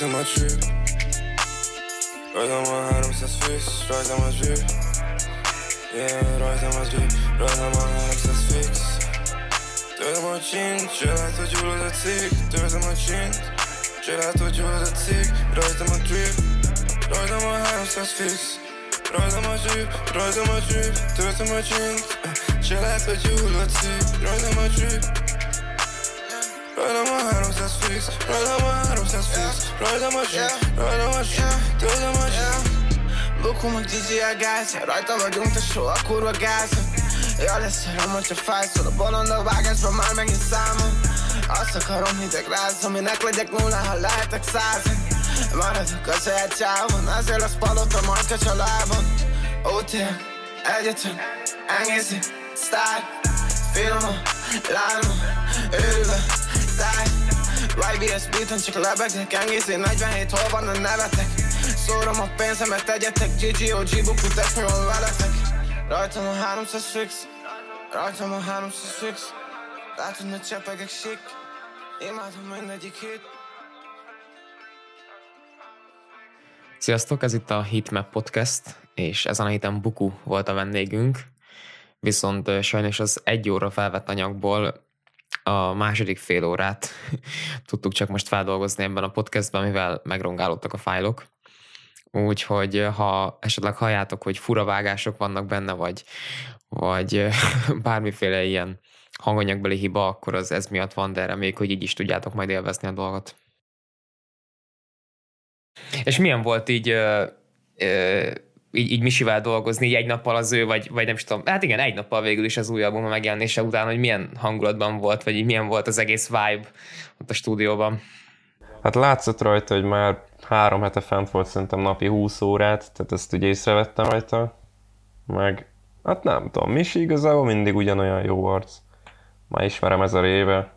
rajtam a trip Rajtam a 300 fix, rajtam a drip Yeah, rajtam a drip, rajtam a 300 fix Töltöm a csint, se lát, hogy gyullad a cég Töltöm a csint, se lát, hogy gyullad a cég Rajtam a drip, rajtam a 300 fix Rajtam a drip, rajtam a drip Töltöm a csint, se lát, hogy gyullad a cég Rajtam a drip Rajtam a 300 fix, rajtam a 300 fix Rajtam a shit, rajtam a shit, töltöm a shit. Bukom a DJ a gáz, rajta vagyunk te soha kurva gáz Ja leszerom, hogyha fájszol a bolondok vágásban már megint számom Azt akarom hideg rázom, minek legyek nulla, ha lehetek százan Maradok a saját csávon, azért lesz palota majd a családban OTM, egyetem, engedzi, sztár Filmom, lányom, őrülve, táj YBS beaten csak lebegek, engedzi 47, hol van a nevetek Szórom a pénzemet, tegyetek GGOG, tesz mi van veletek Rajtam a 300 fix, rajtam a 300 fix Látod, hogy csepegek sik, imádom mindegyik hit Sziasztok, ez itt a Hitmap Podcast, és ezen a héten Buku volt a vendégünk, viszont sajnos az egy óra felvett anyagból a második fél órát tudtuk csak most feldolgozni ebben a podcastben, mivel megrongálódtak a fájlok. Úgyhogy ö, ha esetleg halljátok, hogy furavágások vannak benne, vagy, vagy ö, bármiféle ilyen hanganyagbeli hiba, akkor az ez miatt van, de reméljük, hogy így is tudjátok majd élvezni a dolgot. És milyen volt így, ö, ö, így, így Misivel dolgozni, így egy nappal az ő, vagy, vagy nem is tudom, hát igen, egy nappal végül is az új album a megjelenése után, hogy milyen hangulatban volt, vagy így milyen volt az egész vibe ott a stúdióban. Hát látszott rajta, hogy már három hete fent volt szerintem napi 20 órát, tehát ezt ugye észrevettem rajta. Meg, hát nem tudom, Misi igazából mindig ugyanolyan jó arc. Már ismerem ezer éve.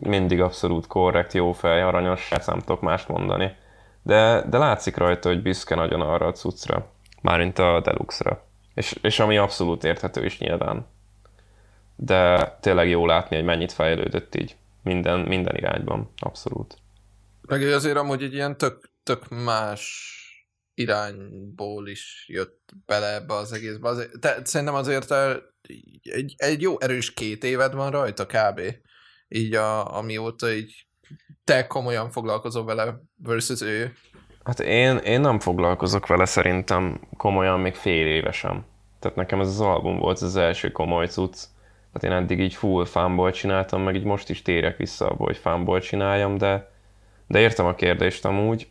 Mindig abszolút korrekt, jó fej, aranyos, nem tudok mást mondani. De, de látszik rajta, hogy büszke nagyon arra a cuccra. Mármint a Deluxe-ra. És, és ami abszolút érthető is nyilván. De tényleg jó látni, hogy mennyit fejlődött így. Minden, minden irányban, abszolút. Meg azért amúgy egy ilyen tök, tök más irányból is jött bele ebbe az egészbe. Azért, te, szerintem azért egy, egy jó erős két éved van rajta kb. Így a, amióta így te komolyan foglalkozol vele versus ő. Hát én, én nem foglalkozok vele szerintem komolyan még fél évesen. Tehát nekem ez az album volt az első komoly cucc. Tehát én eddig így full fánból csináltam, meg így most is térek vissza abba, hogy fánból csináljam, de, de értem a kérdést amúgy.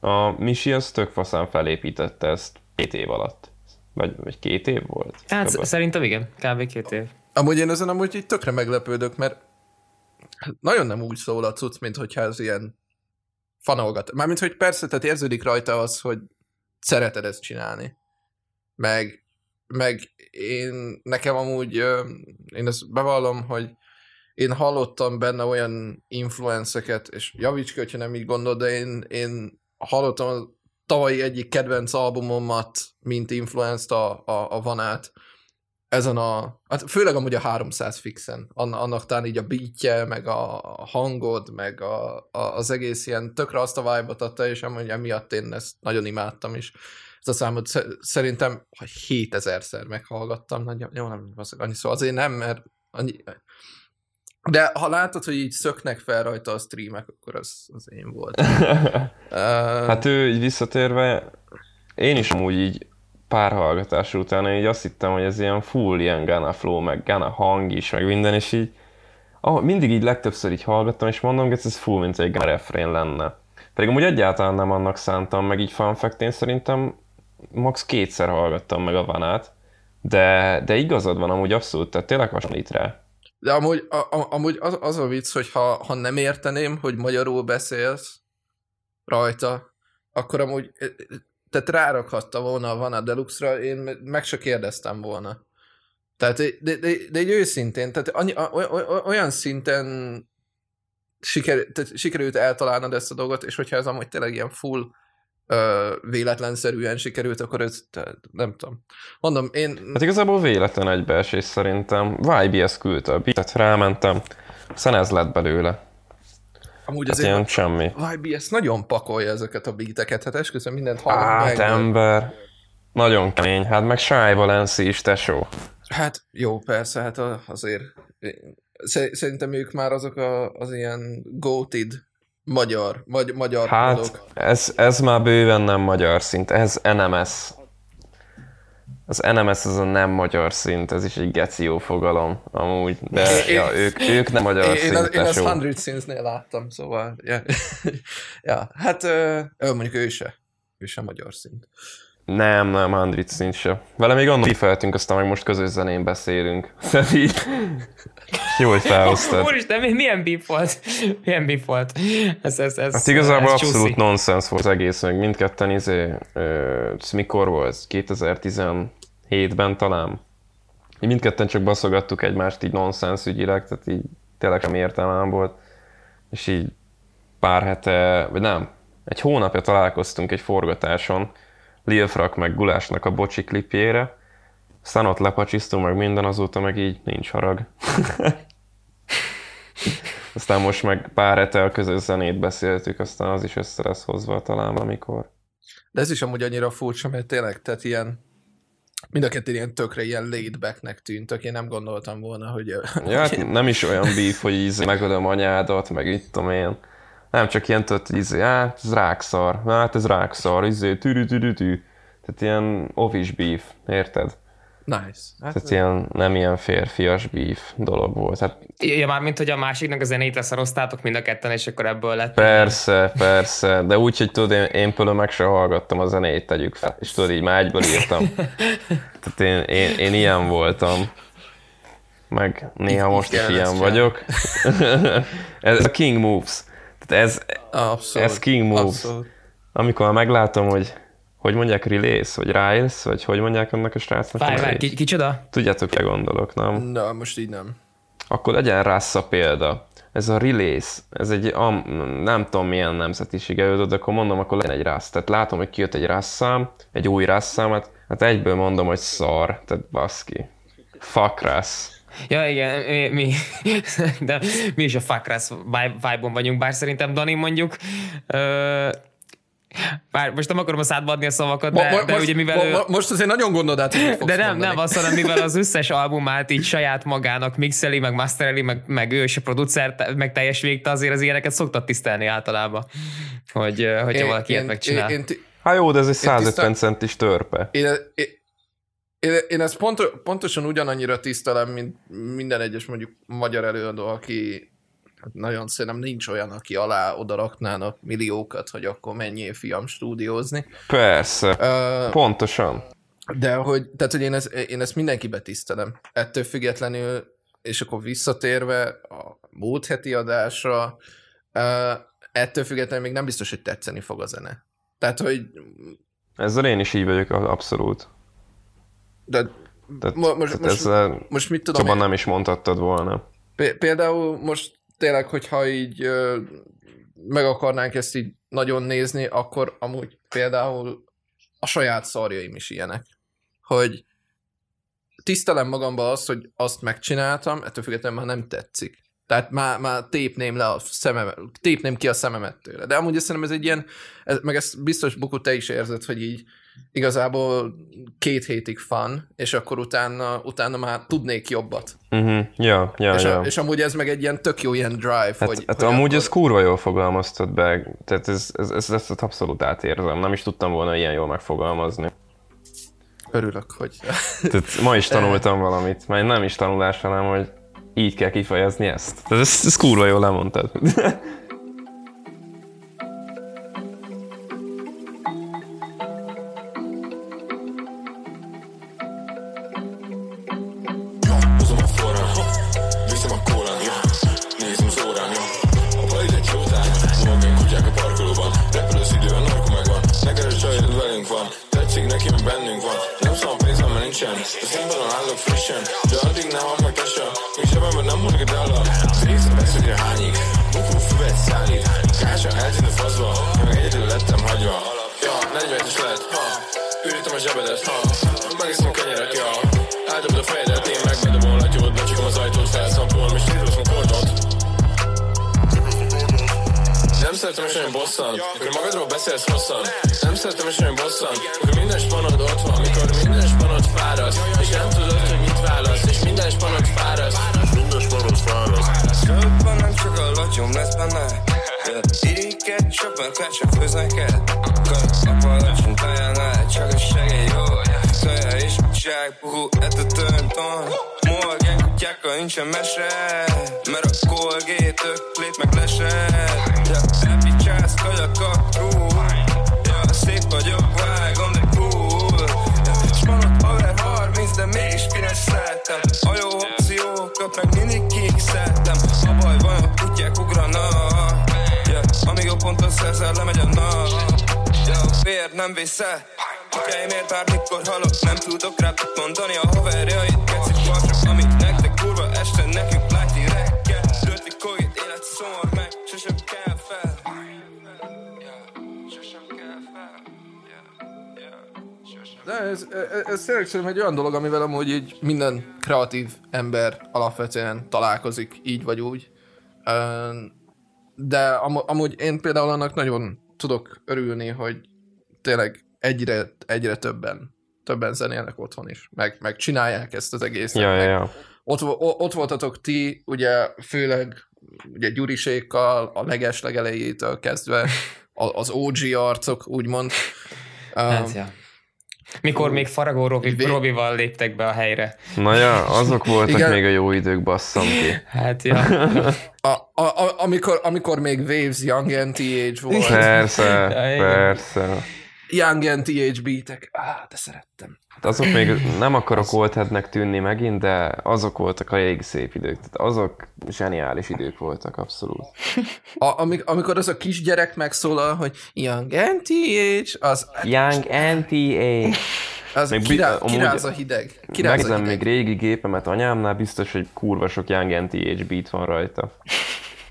A Misi az tök faszán felépítette ezt két év alatt. Vagy, vagy két év volt? Hát Kb. szerintem igen, kb. két év. Amúgy én ezen amúgy így tökre meglepődök, mert nagyon nem úgy szól a cucc, mint hogyha ez ilyen fanolgat. Mármint, hogy persze, tehát érződik rajta az, hogy szereted ezt csinálni. Meg, meg én, nekem amúgy, én ezt bevallom, hogy én hallottam benne olyan influenceket, és javíts ki, hogyha nem így gondolod, de én, én hallottam a tavalyi egyik kedvenc albumomat, mint influenced a, a, a vanát, ezen a, hát főleg amúgy a 300 fixen, annak, talán így a beatje, meg a hangod, meg a, a, az egész ilyen tökre azt a vibe-ot adta, és amúgy emiatt én ezt nagyon imádtam is. Ezt a számot sze- szerintem 7000-szer meghallgattam, nagy, jó, nem basszak, annyi szó, azért nem, mert annyi, de ha látod, hogy így szöknek fel rajta a streamek, akkor az, az én volt. uh, Hát ő így visszatérve, én is amúgy így pár hallgatás után így azt hittem, hogy ez ilyen full ilyen Gana flow, meg Gana hang is, meg minden, és így ah, mindig így legtöbbször így hallgattam, és mondom, hogy ez full, mint egy Gana refrén lenne. Pedig amúgy egyáltalán nem annak szántam, meg így fun fact, én szerintem max kétszer hallgattam meg a vanát, de, de igazad van amúgy abszolút, tehát tényleg hasonlít rá. De amúgy, a, amúgy az, az a vicc, hogy ha, ha nem érteném, hogy magyarul beszélsz rajta, akkor amúgy, tehát rárakhatta volna a Vana Deluxe-ra, én meg se kérdeztem volna. Tehát, de, de, de egy őszintén, tehát annyi, olyan szinten siker, tehát sikerült eltalálnod ezt a dolgot, és hogyha ez amúgy tényleg ilyen full ö, véletlenszerűen sikerült, akkor ez, nem tudom. Mondom, én... Hát igazából véletlen egybeesés szerintem. YBS küldte a beatet, rámentem, aztán ez lett belőle. Amúgy Hát azért semmi. YBS nagyon pakolja ezeket a beateket, hát esküszöm mindent hallok Hát meg. ember. Nagyon kemény. Hát meg Shy Valenci is, tesó. Hát jó, persze, hát azért sze- szerintem ők már azok a, az ilyen goated magyar, magy, magyar Hát ez, ez már bőven nem magyar szint, ez NMS. Az NMS az a nem magyar szint, ez is egy geci jó fogalom, amúgy, de Én- ja, ők, ők nem magyar Én, én, szint, az, én azt tesó. 100 Sins-nél láttam, szóval, ja, ja hát ö, ö, mondjuk ő se, ő sem magyar szint. Nem, nem, Andrit szint se. Vele még annól feltünk, aztán meg most közös zenén beszélünk. Tehát így... Jó, hogy felhoztad. Úristen, mi- milyen beef volt? Milyen beef volt? Ez, ez, ez, Hát igazából ez abszolút nonsens volt az egész, meg mindketten izé, ö, ez mikor volt? 2017-ben talán. Így mindketten csak baszogattuk egymást így nonsens ügyileg, tehát így tényleg sem értelmem volt. És így pár hete, vagy nem, egy hónapja találkoztunk egy forgatáson, Lil Frak meg Gulásnak a bocsi klipjére, aztán ott lepacsisztunk meg minden, azóta meg így nincs harag. Aztán most meg pár hete a közös zenét beszéltük, aztán az is össze lesz hozva talán valamikor. De ez is amúgy annyira furcsa, mert tényleg, tehát ilyen, mind a kettő ilyen tökre ilyen laid backnek tűntök, én nem gondoltam volna, hogy... Ja, hát nem is olyan beef, hogy íz, megölöm anyádat, meg itt tudom én. Nem csak ilyen tört, izé, hát ez rákszar, hát ez rákszar, izé, tűrű, tűrű, tű. Tehát ilyen office beef, érted? Nice. Hát, Tehát ilyen, nem ilyen férfias beef dolog volt. Hát Ja, már mint hogy a másiknak a zenét leszaroztátok mind a ketten, és akkor ebből lett. persze, persze, de úgy, hogy tudod, én, én például meg se hallgattam a zenét, tegyük fel. És tudod, így már egyből írtam. Tehát én, én, én ilyen voltam. Meg néha most is ilyen vagyok. ez a King Moves. Tehát ez, abszolút. ez King Moves. Abszolút. amikor meglátom, hogy hogy mondják release, vagy Riles, vagy hogy mondják annak a srácnak a Várj, várj, ki, kicsoda? Tudjátok, mire gondolok, nem? Na, most így nem. Akkor legyen Rassa példa. Ez a release, ez egy, am, nem tudom milyen nemzetisége ő, de akkor mondom, akkor legyen egy rassz. Tehát látom, hogy kijött egy rasszám, egy új rasszám, hát, hát egyből mondom, hogy szar, tehát baszki. Fuck rassz. Ja, igen, mi, mi, de mi is a fuckrász vibe-on vagyunk, bár szerintem Dani mondjuk, ö, bár most nem akarom a szádba adni a szavakat, de, Mo- de most, ugye mivel mo- ő, mo- most azért nagyon gondolod át, hogy de nem, mondani. nem azt hanem, mivel az összes albumát így saját magának mixeli, meg mastereli, meg, meg ő is a producer, meg teljes végte, azért az ilyeneket szoktat tisztelni általában, hogy, hogyha Én- valaki ilyet én- megcsinál. Én, én, Hát jó, de ez egy tisztán- 150 centis törpe. én, én, én, én ezt pont, pontosan ugyanannyira tisztelem, mint minden egyes mondjuk magyar előadó, aki nagyon szerintem nincs olyan, aki alá oda raknának milliókat, hogy akkor menjél fiam stúdiózni. Persze, Uh, pontosan. de hogy, tehát, hogy én, ezt, én ezt mindenkibe tisztelem. Ettől függetlenül, és akkor visszatérve a múlt heti adásra, uh, ettől függetlenül még nem biztos, hogy tetszeni fog a zene. Tehát, hogy Ezzel én is így vagyok, abszolút. de Tehát, Mo- most- tehát most- ezzel most mit tudom szóval én, nem is mondhattad volna. Például most tényleg, hogyha így meg akarnánk ezt így nagyon nézni, akkor amúgy például a saját szarjaim is ilyenek. Hogy tisztelem magamba azt, hogy azt megcsináltam, ettől függetlenül már nem tetszik. Tehát már, már tépném le a szemem, tépném ki a szememet tőle. De amúgy szerintem ez egy ilyen, ez, meg ezt biztos Buku te is érzed, hogy így igazából két hétig fan, és akkor utána, utána már tudnék jobbat. Uh-huh. Ja, ja, És, ja. a, és amúgy ez meg egy ilyen tök jó ilyen drive, Hát, hogy, hát hogy amúgy akkor... ez kurva jól fogalmaztad be, tehát ez, ez, ez, ezt abszolút átérzem, nem is tudtam volna ilyen jól megfogalmazni. Örülök, hogy... Tehát ma is tanultam valamit, mert nem is tanulás, hanem hogy így kell kifejezni ezt. Ezt, ezt kurva jól lemondtad. bosszan, amikor magadról beszélsz hosszan. Nem szeretem és olyan bosszan, amikor minden spanod ott van, amikor minden spanod fáradt, és nem tudod, hogy mit válasz, és minden spanod fáradt. Minden spanod fáradt. Több van, nem csak a latyom lesz benne. Iriket, csak mert kell csak főz neked. Apa latyom tajánál, csak a segély jó. Kaja és zsák, puhú, et a tönton. Morgan, kutyákkal nincsen mese. Mert a Colgate öklét meg lesed. Ja, happy csász, kaja, kakrú. Ja, szép vagyok, vágom, de cool. Ja, s vannak haver 30, de mégis fineszeltem. A jó opciókat meg mindig kiixeltem. A baj van, a kutyák ugranak. Ja, amíg a ponton szerzel, lemegy a nap. Ja, a vér nem viszel. Kutyáimért bármikor halok, nem tudok rá mondani a haverjait. Kecik vasok, amit nektek De ez, ez, ez tényleg szerintem egy olyan dolog, amivel amúgy így minden kreatív ember alapvetően találkozik, így vagy úgy. De am- amúgy én például annak nagyon tudok örülni, hogy tényleg egyre, egyre többen, többen zenélnek otthon is, meg, meg csinálják ezt az egészet. Ja, ja, meg ja. ott, ott voltatok ti, ugye főleg ugye Gyurisékkal a leges legelejétől kezdve, az OG arcok, úgymond. Hát, Um, ja. Mikor még Faragó Robi, Robival léptek be a helyre. Na ja, azok voltak Igen. még a jó idők, basszam ki. Hát, ja. a, a, a, amikor, amikor még Waves Young NTH volt, Persze, persze. Young NTH beatek, á, de szerettem. Hát azok még nem akarok oldheadnek tűnni megint, de azok voltak a régi szép idők. Tehát azok zseniális idők voltak, abszolút. A, amik, amikor az a kisgyerek megszólal, hogy Young NTH, az, Young NTA. az Még kirá, kiráz a hideg. Kiráz a Megnézem hideg. még régi gépemet anyámnál, biztos, hogy kurva sok Young NTH beat van rajta.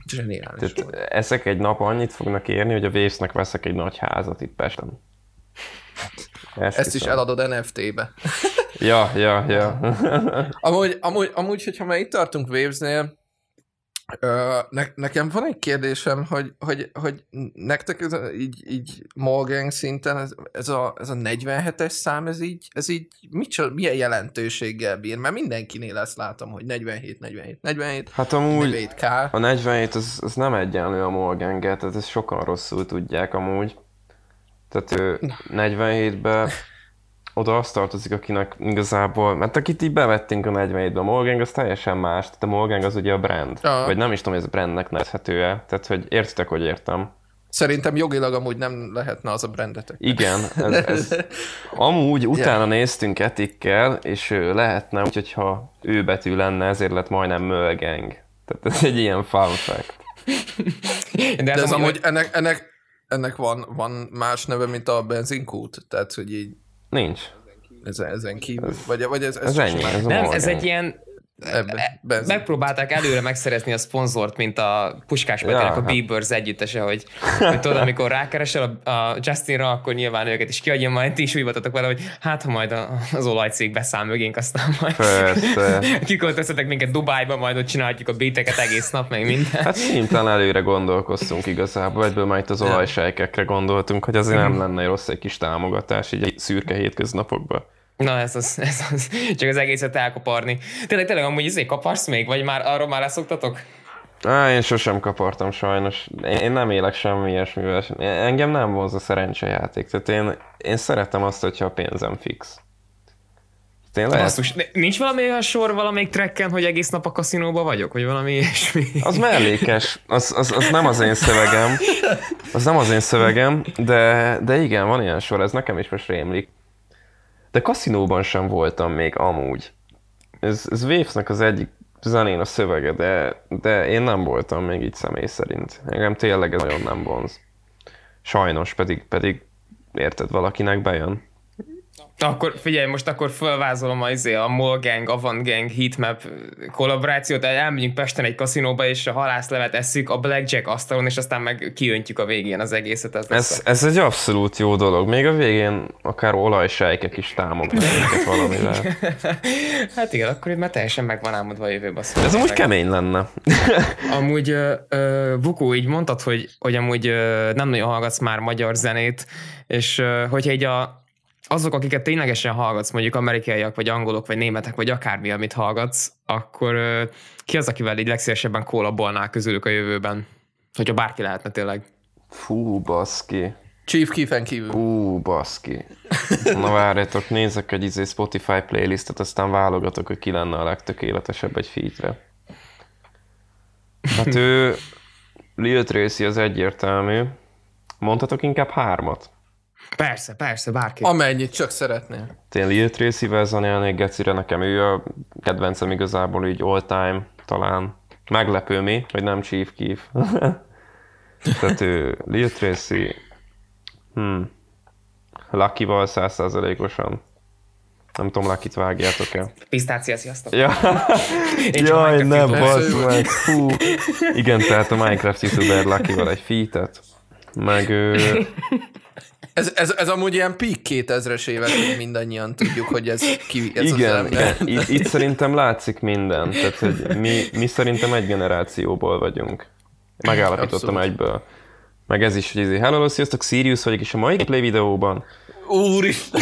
Zseniális. Tehát ezek egy nap annyit fognak érni, hogy a Waves-nek veszek egy nagy házat itt Pesten. Ezt is eladod NFT-be. Ja, ja, ja. Amúgy, amúgy, amúgy, hogyha már itt tartunk Wavesnél, ne, nekem van egy kérdésem, hogy, hogy, hogy nektek ez a, így, így Morgan szinten ez, ez, a, ez a 47-es szám, ez így, ez így micsoda, milyen jelentőséggel bír? Mert mindenkinél ezt látom, hogy 47, 47, 47, Hát amúgy 47K. a 47 az, az nem egyenlő a morgan tehát ezt sokan rosszul tudják amúgy. Tehát ő 47-ben oda azt tartozik, akinek igazából, mert akit így bevettünk a 47-be, a Morgan az teljesen más, tehát a Morgan az ugye a brand, Aha. vagy nem is tudom, hogy ez brandnek nevezhető-e, tehát hogy értitek, hogy értem. Szerintem jogilag amúgy nem lehetne az a brandetek. Igen, ez, ez amúgy utána néztünk etikkel, és lehetne, úgyhogy ha ő betű lenne, ezért lett majdnem Mölgeng. Tehát ez egy ilyen fun fact. De, De ez, ez amúgy, amúgy, ennek, ennek, ennek van, van más neve, mint a benzinkút? Tehát, hogy így Nincs. ezen, ezen kívül? Vagy, vagy ez, ez, Ez ennyi, ez nem, ez egy ilyen Ebbe, benzin. megpróbálták előre megszerezni a szponzort, mint a Puskás Peternek Ja, a hát. Bieber's együttese, hogy, hogy tudod, amikor rákeresel a, a Justinra, akkor nyilván őket is kiadja, majd ti is úgy vele, hogy hát ha majd a- az olajcég beszáll mögénk, aztán majd kiköltöztetek minket Dubájba, majd ott csinálhatjuk a beateket egész nap, meg minden. Hát szinten előre gondolkoztunk igazából, egyből már itt az olajsejkekre gondoltunk, hogy azért nem lenne rossz egy kis támogatás így egy szürke hétköznapokban. Na, ez az, ez az, csak az egészet elkaparni. Tényleg, tényleg amúgy izé kaparsz még, vagy már arról már leszoktatok? Á, én sosem kapartam sajnos. Én, nem élek semmi ilyesmivel. Engem nem vonz a szerencsejáték. Tehát én, én szeretem azt, hogyha a pénzem fix. Lehet, Basszus, nincs valami olyan sor valamelyik trekken, hogy egész nap a kaszinóba vagyok, vagy valami ilyesmi? az mellékes, az, az, az nem az én szövegem, az nem az én szövegem, de, de igen, van ilyen sor, ez nekem is most rémlik. De kaszinóban sem voltam még amúgy. Ez, ez Wavesnek az egyik zenén a szövege, de, de én nem voltam még így személy szerint. Engem tényleg ez nagyon nem vonz. Sajnos, pedig, pedig érted, valakinek bejön. Akkor figyelj, most akkor felvázolom a, izé, a Mall Gang, Avant Gang, Heatmap kollaborációt, elmegyünk Pesten egy kaszinóba, és a halászlevet eszük a Blackjack asztalon, és aztán meg kiöntjük a végén az egészet. Ez, Ez, ez egy abszolút jó dolog. Még a végén akár olajsejkek is támogatnak minket valamivel. hát igen, akkor itt már teljesen meg van álmodva a jövőbe. Ez amúgy kemény lenne. Amúgy, uh, Bukó, így mondtad, hogy, hogy amúgy uh, nem nagyon hallgatsz már magyar zenét, és uh, hogyha így a, azok, akiket ténylegesen hallgatsz, mondjuk amerikaiak, vagy angolok, vagy németek, vagy akármi, amit hallgatsz, akkor ki az, akivel így legszívesebben kollabolnál közülük a jövőben? Hogyha bárki lehetne tényleg. Fú, baszki. Chief Keefen kívül. Fú, baszki. Na várjatok, nézek egy izé Spotify playlistet, aztán válogatok, hogy ki lenne a legtökéletesebb egy feature. Hát ő, Lil Tracy az egyértelmű. Mondhatok inkább hármat? Persze, persze, bárki. Amennyit csak szeretnél. Én Lil Tracy-vel zenélnék, Gecire nekem ő a kedvencem igazából így all time talán. Meglepő mi, hogy nem Chief Keef. Tehát ő Lil Tracy, hmm. Lucky-val százszázalékosan. Nem tudom, Lucky-t vágjátok-e? Pisztácia, sziasztok. Ja. Én Jaj, nem, bassz meg. Fú. Igen, tehát a Minecraft youtuber Lucky-val egy featet. Meg ő... Ez, ez, ez amúgy ilyen peak 2000-es évek, hogy mindannyian tudjuk, hogy ez ki ez az igen, ember. igen. Itt, itt szerintem látszik minden. Tehát, hogy mi, mi szerintem egy generációból vagyunk. Megállapítottam Abszolút. egyből. Meg ez is, hogy izé, hello, sziasztok, Sirius vagyok, és a mai gameplay videóban Úristen!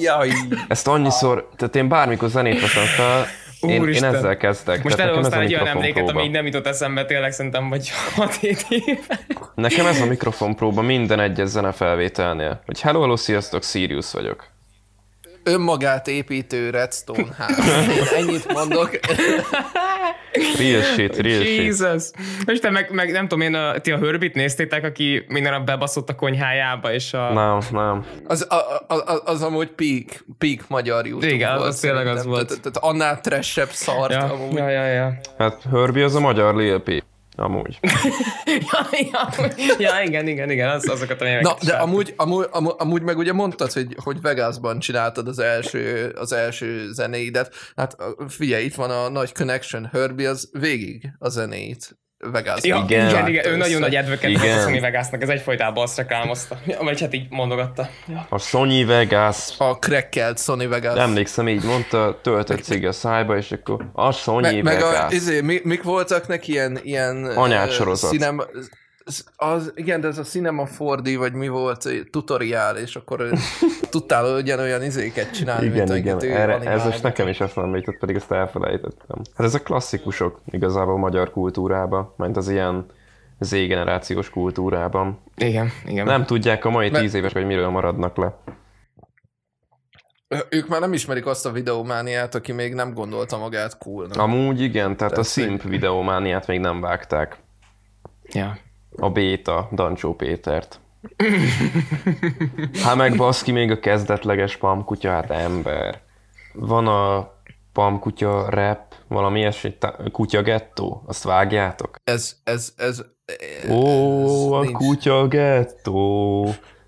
Jaj! ezt annyiszor, tehát én bármikor zenét veszem fel, én, én ezzel kezdek. Most tehát nekem ez a előhoztál egy olyan mikrofon emléket, próba. ami így nem jutott eszembe tényleg szerintem, vagy 6-7 éve. Nekem ez a mikrofon próba minden egyes zenefelvételnél. Hogy hello, hello, sziasztok, Sirius vagyok. Önmagát építő Redstone ház. Ennyit mondok. Real shit, real shit. Jesus. És te meg, meg, nem tudom én, a, ti a Hörbit néztétek, aki minden nap bebaszott a konyhájába, és a... Nem, nem. Az, a, a, a, az amúgy peak, peak magyar YouTube Igen, az volt. tényleg az volt. Tehát, annál trashebb szart Ja, amúgy. ja, ja, ja. Hát Herbie az a magyar Lil P. Amúgy. ja, ja, ja, igen, igen, igen, az, azokat a Na, de amúgy, amúgy, amúgy, amúgy meg ugye mondtad, hogy, hogy Vegasban csináltad az első, az első zenéidet. Hát figyelj, itt van a nagy connection. Herbie az végig a zenét Vegasban. Ja, Igen. igen, igen, ő nagyon nagy advocate a Sony Vegasnak, ez egyfolytában azt reklámozta. Vagy hát így mondogatta. Ja. A Sony Vegas, A crackelt Sony Vegas. emlékszem így mondta, töltött cigi a szájba, és akkor a Sony Me, meg a, Vegas. izé, mi, mik voltak neki ilyen, ilyen Anyád ö, sorozat. Cinema, az, igen, de ez a Cinema 4D, vagy mi volt, tutoriál, és akkor tudtál ugyanolyan izéket csinálni, Igen, mint igen, erre, ez most nekem is eszembe jutott, pedig ezt elfelejtettem. Hát ezek klasszikusok igazából magyar kultúrában, mint az ilyen Z-generációs kultúrában. Igen, igen. Nem tudják a mai Me- tíz éves, hogy miről maradnak le. Ők már nem ismerik azt a videómániát, aki még nem gondolta magát coolnak. Amúgy igen, tehát a Tehát, Simp videómániát még nem vágták. Ja. A béta, Dancsó Pétert. Hát meg baszki még a kezdetleges pamkutya, hát ember. Van a pamkutya rap, valami ilyesmi, kutya gettó, azt vágjátok? Ez, ez, ez... Ó, ez a nincs. kutya gettó.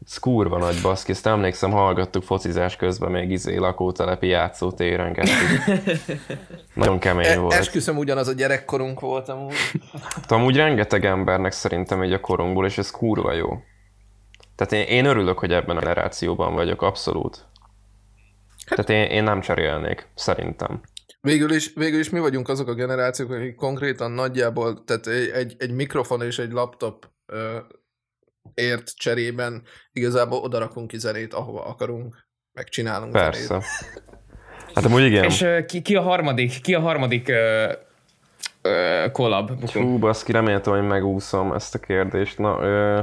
Ez kurva nagy baszki, ezt emlékszem, hallgattuk focizás közben még izé lakótelepi játszótéren. Nagyon kemény E, volt. esküszöm, ugyanaz a gyerekkorunk volt amúgy. Hát amúgy rengeteg embernek szerintem így a korunkból, és ez kurva jó. Tehát én, én örülök, hogy ebben a generációban vagyok, abszolút. Tehát én, én nem cserélnék, szerintem. Végül is, végül is mi vagyunk azok a generációk, akik konkrétan nagyjából, tehát egy, egy, egy mikrofon és egy laptop ö, ért cserében igazából odarakunk ki zenét, ahova akarunk, megcsinálunk Persze. zenét. Hát amúgy igen. És ki, ki, a harmadik, ki a harmadik ö, ö, collab? Hú, baszki, reméltem, hogy megúszom ezt a kérdést. Na, ö...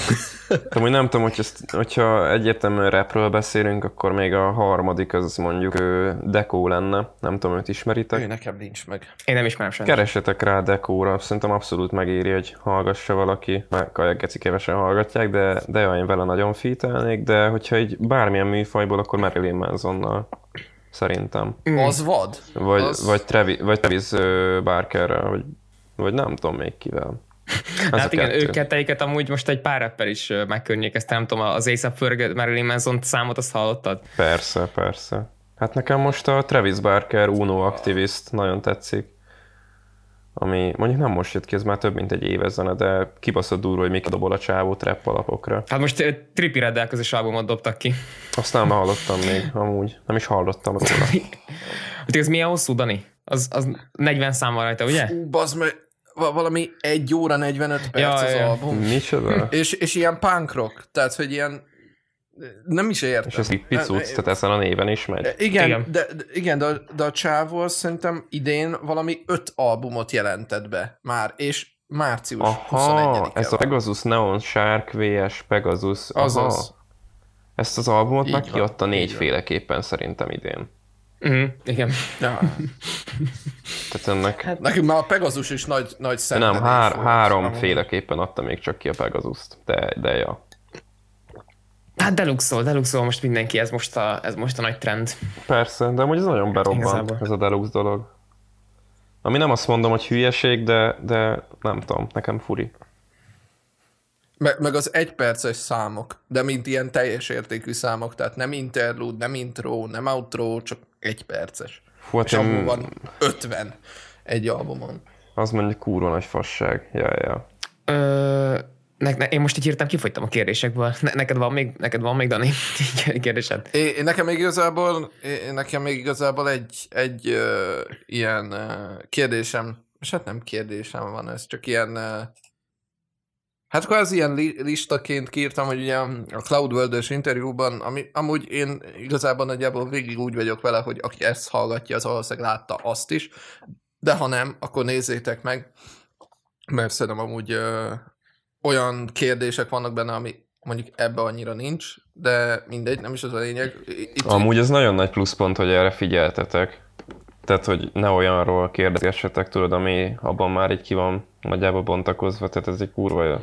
amúgy nem tudom, hogy ezt, hogyha egyértelműen rapről beszélünk, akkor még a harmadik az mondjuk Dekó lenne. Nem tudom, őt Ő ismeritek. nekem nincs meg. Én nem ismerem sajnos. Keressetek rá Dekóra, szerintem abszolút megéri, hogy hallgassa valaki, mert kajak geci kevesen hallgatják, de, de jaj, én vele nagyon fítelnék, de hogyha egy bármilyen műfajból, akkor Marilyn Mansonnal, szerintem. Mm. Az vad. Vagy, Az- vagy, Travis, vagy Travis Barkerrel, vagy, vagy nem tudom még kivel. Ez hát igen, kettő. ők ketteiket amúgy most egy pár rapper is megkörnyékezte, nem tudom, az A$AP Ferg Marilyn Manson számot azt hallottad? Persze, persze. Hát nekem most a Travis Barker Uno aktivist nagyon tetszik. Ami mondjuk nem most jött ki, ez már több mint egy éve zene, de kibaszott durva, hogy mik dobol a csávó trap alapokra. Hát most Trippy Red közös albumot dobtak ki. Azt nem hallottam még, amúgy. Nem is hallottam róla. Hát ez milyen hosszú, Dani? Az, az 40 szám van rajta, ugye? Fú, bazd meg, valami 1 óra 45 perc ja, az ja. album. Micsoda? és, és ilyen punk rock, tehát hogy ilyen nem is értem. És ez így picuc, tehát ezen a néven is megy. Igen, igen. De, de, igen, de, de a csávó szerintem idén valami öt albumot jelentett be már, és március Aha, ez a Pegasus Neon Shark vs Pegasus. Aha. Azaz. Ezt az albumot meg kiadta négyféleképpen szerintem idén. Mm, igen. Ja. Tehát ennek... Hát, nekünk már a Pegasus is nagy, nagy Nem, hár, háromféleképpen adta még csak ki a Pegasus-t, de, de ja. Hát deluxol, deluxol most mindenki, ez most a, ez most a nagy trend. Persze, de amúgy ez nagyon berobban, ez a deluxe dolog. Ami nem azt mondom, hogy hülyeség, de, de nem tudom, nekem furi. Meg, meg az egyperces számok, de mint ilyen teljes értékű számok, tehát nem interlude, nem intro, nem outro, csak egy perces. Fú, hát És én... van 50 egy albumon. Az mondjuk kurva nagy fasság. Ja, ja. Ö, ne, ne, én most így írtam, kifogytam a kérdésekből. Ne, neked van még, neked van még, Dani, kérdésed? É, nekem még igazából, é, nekem még igazából egy, egy uh, ilyen uh, kérdésem, és hát nem kérdésem van, ez csak ilyen uh, Hát az ilyen li- listaként kírtam, hogy ugye a Cloud interjúban, ami amúgy én igazából nagyjából végig úgy vagyok vele, hogy aki ezt hallgatja, az valószínűleg látta azt is, de ha nem, akkor nézzétek meg, mert szerintem amúgy ö, olyan kérdések vannak benne, ami mondjuk ebbe annyira nincs, de mindegy, nem is az a lényeg. Itt amúgy ez nagyon nagy pluszpont, hogy erre figyeltetek. Tehát, hogy ne olyanról kérdezgessetek, tudod, ami abban már így ki van nagyjából bontakozva, tehát ez egy kurva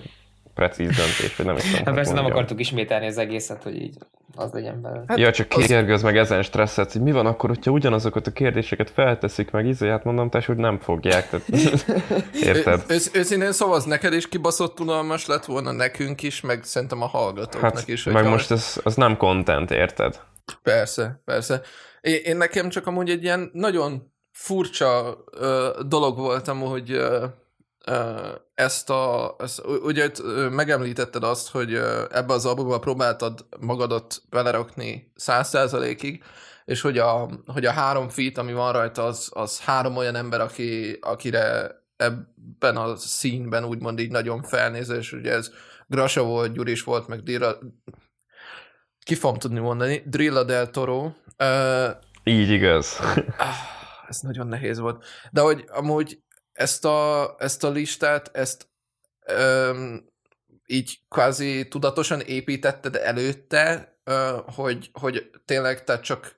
precíz döntés, hogy nem is tudom. Hát persze nem akartuk ismételni az egészet, hogy így az legyen belőle. Hát, ja, csak kérgőz meg ezen stresszet, hogy mi van akkor, hogyha ugyanazokat a kérdéseket felteszik meg, izé, hát mondom, te, hogy nem fogják. Tehát, érted? Ősz, őszintén szóval az neked is kibaszott unalmas lett volna nekünk is, meg szerintem a hallgatóknak hát, is. Meg most ez, az nem content, érted? Persze, persze. Én, én nekem csak amúgy egy ilyen nagyon furcsa ö, dolog voltam, hogy ö, ezt a, ezt, ugye megemlítetted azt, hogy ebbe az albumba próbáltad magadat belerakni száz százalékig, és hogy a, hogy a három feat, ami van rajta, az, az három olyan ember, aki, akire ebben a színben úgymond így nagyon felnéz, és ugye ez Grasa volt, Gyuris volt, meg Dira, ki fogom tudni mondani, Drilla del Toro. Uh, így igaz. ez nagyon nehéz volt. De hogy amúgy ezt a, ezt a listát, ezt öm, így kvázi tudatosan építetted előtte, ö, hogy, hogy tényleg te csak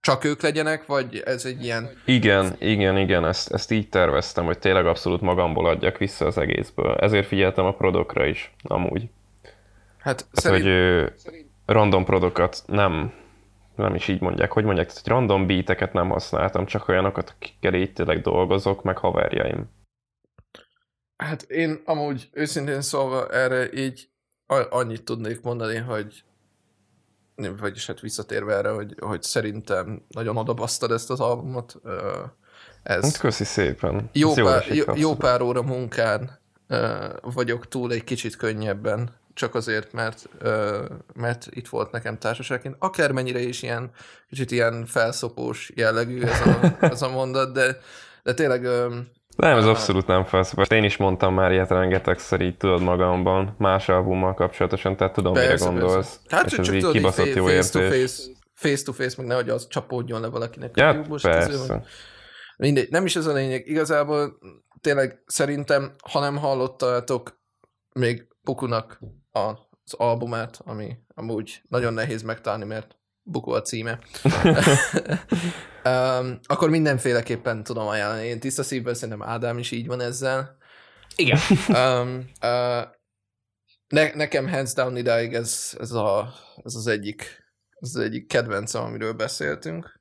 csak ők legyenek, vagy ez egy ilyen... Igen, igen, igen, ezt, ezt így terveztem, hogy tényleg abszolút magamból adjak vissza az egészből. Ezért figyeltem a prodokra is, amúgy. Hát, hát szerint... hogy szerint... random prodokat nem nem is így mondják, hogy mondják, hogy random beateket nem használtam, csak olyanokat, akikkel így tényleg dolgozok, meg haverjaim. Hát én amúgy őszintén szólva erre így annyit tudnék mondani, hogy vagyis hát visszatérve erre, hogy, hogy szerintem nagyon odabasztad ezt az albumot. Ez hát köszi szépen. Jó, pár, jó, jó pár óra munkán vagyok túl egy kicsit könnyebben, csak azért, mert, mert itt volt nekem társaságként. Akármennyire is ilyen, kicsit ilyen felszopós jellegű ez a, ez a mondat, de, de tényleg... Nem, ez abszolút nem felszopós. Én is mondtam már ilyet rengetegszer így tudod magamban, más albummal kapcsolatosan, tehát tudom, persze, mire gondolsz. Persze. Hát, és ez így tudod, kibaszott jó face to face, face to face, meg nehogy az csapódjon le valakinek. Ja, most persze. Hogy mindegy, nem is ez a lényeg. Igazából tényleg szerintem, ha nem hallottátok még Pukunak az albumát, ami amúgy nagyon nehéz megtalálni, mert bukó a címe. um, akkor mindenféleképpen tudom ajánlani. Én tiszta szívből szerintem Ádám is így van ezzel. Igen. Um, uh, ne, nekem hands down idáig ez, ez, a, ez az egyik ez az egyik kedvencem, amiről beszéltünk.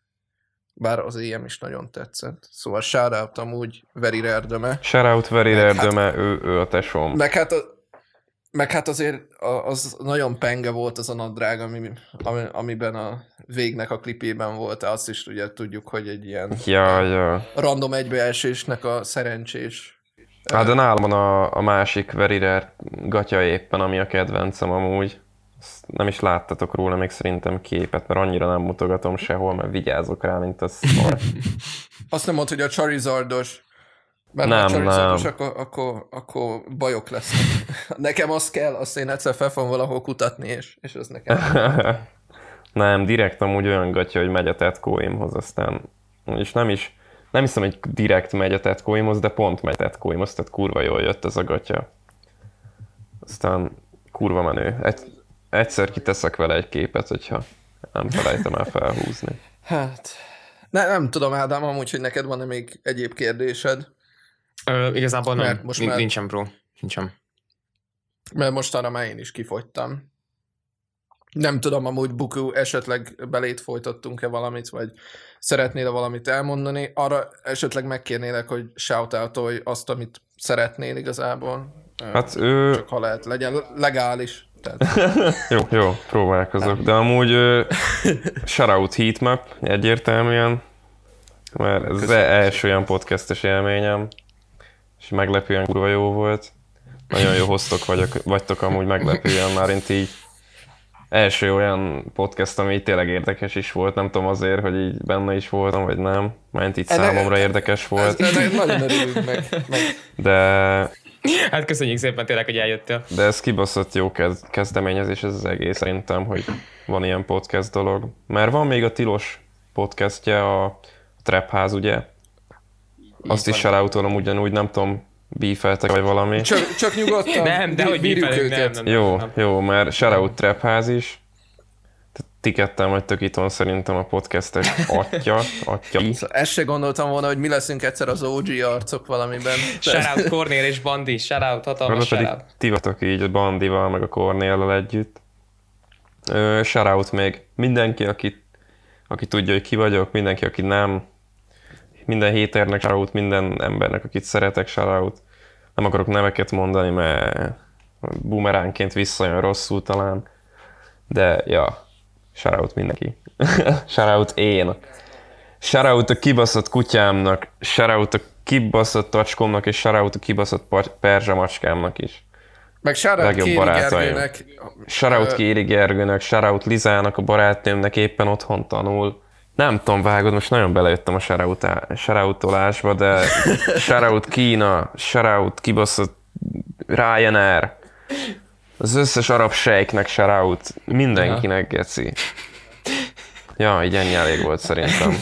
Bár az EM is nagyon tetszett. Szóval shoutout amúgy Veri Rerdöme. Shoutout Very Meg hát- ő, ő a tesóm. Meg hát, a, meg hát azért az nagyon penge volt az a nadrág, ami, ami, amiben a végnek a klipében volt. Azt is ugye tudjuk, hogy egy ilyen Ja, ja. random egybeesésnek a szerencsés. Hát de nálam van a, a másik Very Rare gatya éppen, ami a kedvencem amúgy. Azt nem is láttatok róla még szerintem képet, mert annyira nem mutogatom sehol, mert vigyázok rá, mint a szar. Azt nem mondta, hogy a Charizardos. Mert Nem, ha nem. Akkor, akkor, akkor bajok lesznek. Nekem az kell, azt én egyszer fel fogom valahol kutatni, és, és az nekem. nem, direkt amúgy olyan gatya, hogy megy a tetkóimhoz, aztán és nem is, nem hiszem, hogy direkt megy a tetkóimhoz, de pont megy a tetkóimhoz, tehát kurva jól jött ez a gatya. Aztán kurva menő. Egy, egyszer kiteszek vele egy képet, hogyha nem felejtem el felhúzni. Hát, ne, nem tudom, Ádám, amúgy, hogy neked van-e még egyéb kérdésed? Ö, igazából nem, Mert most már- nincsen bro. Nincsen. Mert mostanra már én is kifogytam. Nem tudom, amúgy Buku, esetleg belét folytattunk-e valamit, vagy szeretnél valamit elmondani. Arra esetleg megkérnélek, hogy shoutoutolj azt, amit szeretnél igazából. Hát ő... Csak ha lehet, legyen legális. Tehát, Jó, jó, próbálkozok. De amúgy ö, shoutout heatmap egyértelműen, mert ez az első olyan podcastes élményem, és meglepően kurva jó volt. Nagyon jó hoztok vagyok, vagytok amúgy meglepően, már én így első olyan podcast, ami így tényleg érdekes is volt, nem tudom azért, hogy így benne is voltam, vagy nem, mert így Ennek- számomra érdekes ez, volt, ennek nagyon örülünk meg. meg. de Hát köszönjük szépen tényleg, hogy eljöttél. De ez kibaszott jó kez- kezdeményezés ez az egész szerintem, hogy van ilyen podcast dolog. Mert van még a Tilos podcastje, a Trap Ház, ugye? Azt is shoutoulom ugyanúgy, nem tudom, beefeltek vagy valami. Csak, csak nyugodtan. Nem, de hogy bírjuk őket. nem, nem, Jó, nem. jó, mert shoutout Trap Ház is. Ti ketten vagytok itthon szerintem a podcastes atya, atya. Szóval ezt se gondoltam volna, hogy mi leszünk egyszer az OG arcok valamiben. Shoutout Cornél és Bandi, shoutout, hatalmas pedig shoutout. ti vagytok így a Bandival, meg a Cornéllal együtt. Shoutout még mindenki, aki, aki tudja, hogy ki vagyok, mindenki, aki nem. Minden héternek shoutout, minden embernek, akit szeretek shoutout. Nem akarok neveket mondani, mert bumeránként visszajön rosszul talán. De ja, shoutout mindenki. shoutout én. Shoutout a kibaszott kutyámnak, shoutout a kibaszott tacskomnak, és shoutout a kibaszott perzsa macskámnak is. Meg shoutout Kéri barátaim. Gergőnek. Shoutout Kéri Gergőnek, shoutout Lizának, a barátnőmnek éppen otthon tanul. Nem tudom, vágod, most nagyon belejöttem a shoutoutolásba, de shoutout Kína, shoutout kibaszott Ryanair, az összes arab sejknek shoutout, mindenkinek geci. Ja, így ennyi elég volt szerintem.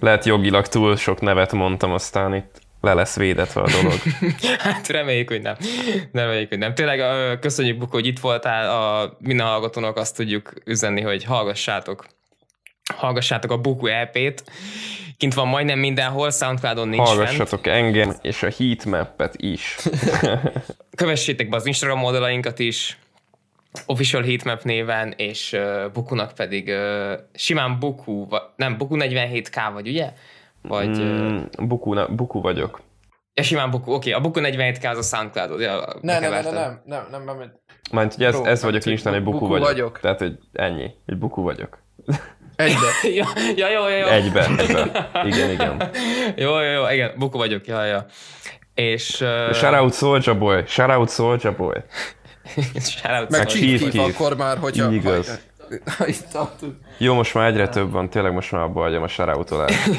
Lehet jogilag túl sok nevet mondtam, aztán itt le lesz védetve a dolog. Hát reméljük, hogy nem. Reméljük, hogy nem. Tényleg köszönjük, Bukó, hogy itt voltál. A minden hallgatónak azt tudjuk üzenni, hogy hallgassátok hallgassátok a Buku EP-t. Kint van majdnem mindenhol, Soundcloudon nincs fent. Hallgassatok engem és a heatmap-et is. Kövessétek be az Instagram oldalainkat is, Official Heatmap néven, és uh, Bukunak pedig uh, simán Buku, nem, Buku 47K vagy, ugye? Vagy, mm. buku, ne, buku vagyok. ja, simán Buku, oké, a Buku 47K az a Soundcloud, ja, Ne, ne, ne, ne, nem, nem, nem, nem, nem. Mert ugye ez, ez nem vagyok Instán, hogy buku, buku vagyok. vagyok. Tehát, hogy ennyi, hogy buku vagyok. Egybe. ja, ja, jó, jó, jó. Egybe, egybe. Igen, igen. Jó, jó, jó, igen, Buku vagyok, ja, ja. És... Uh, Shoutout Soulja Boy, shoutout Soulja Boy. shoutout Meg Chief akkor már, hogyha... Így igaz. Ha. Jó, most már egyre több van, tényleg most már abba hagyom a shoutoutolást.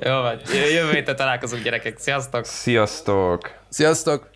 Jó, van. Jövő héten találkozunk, gyerekek. Sziasztok! Sziasztok! Sziasztok!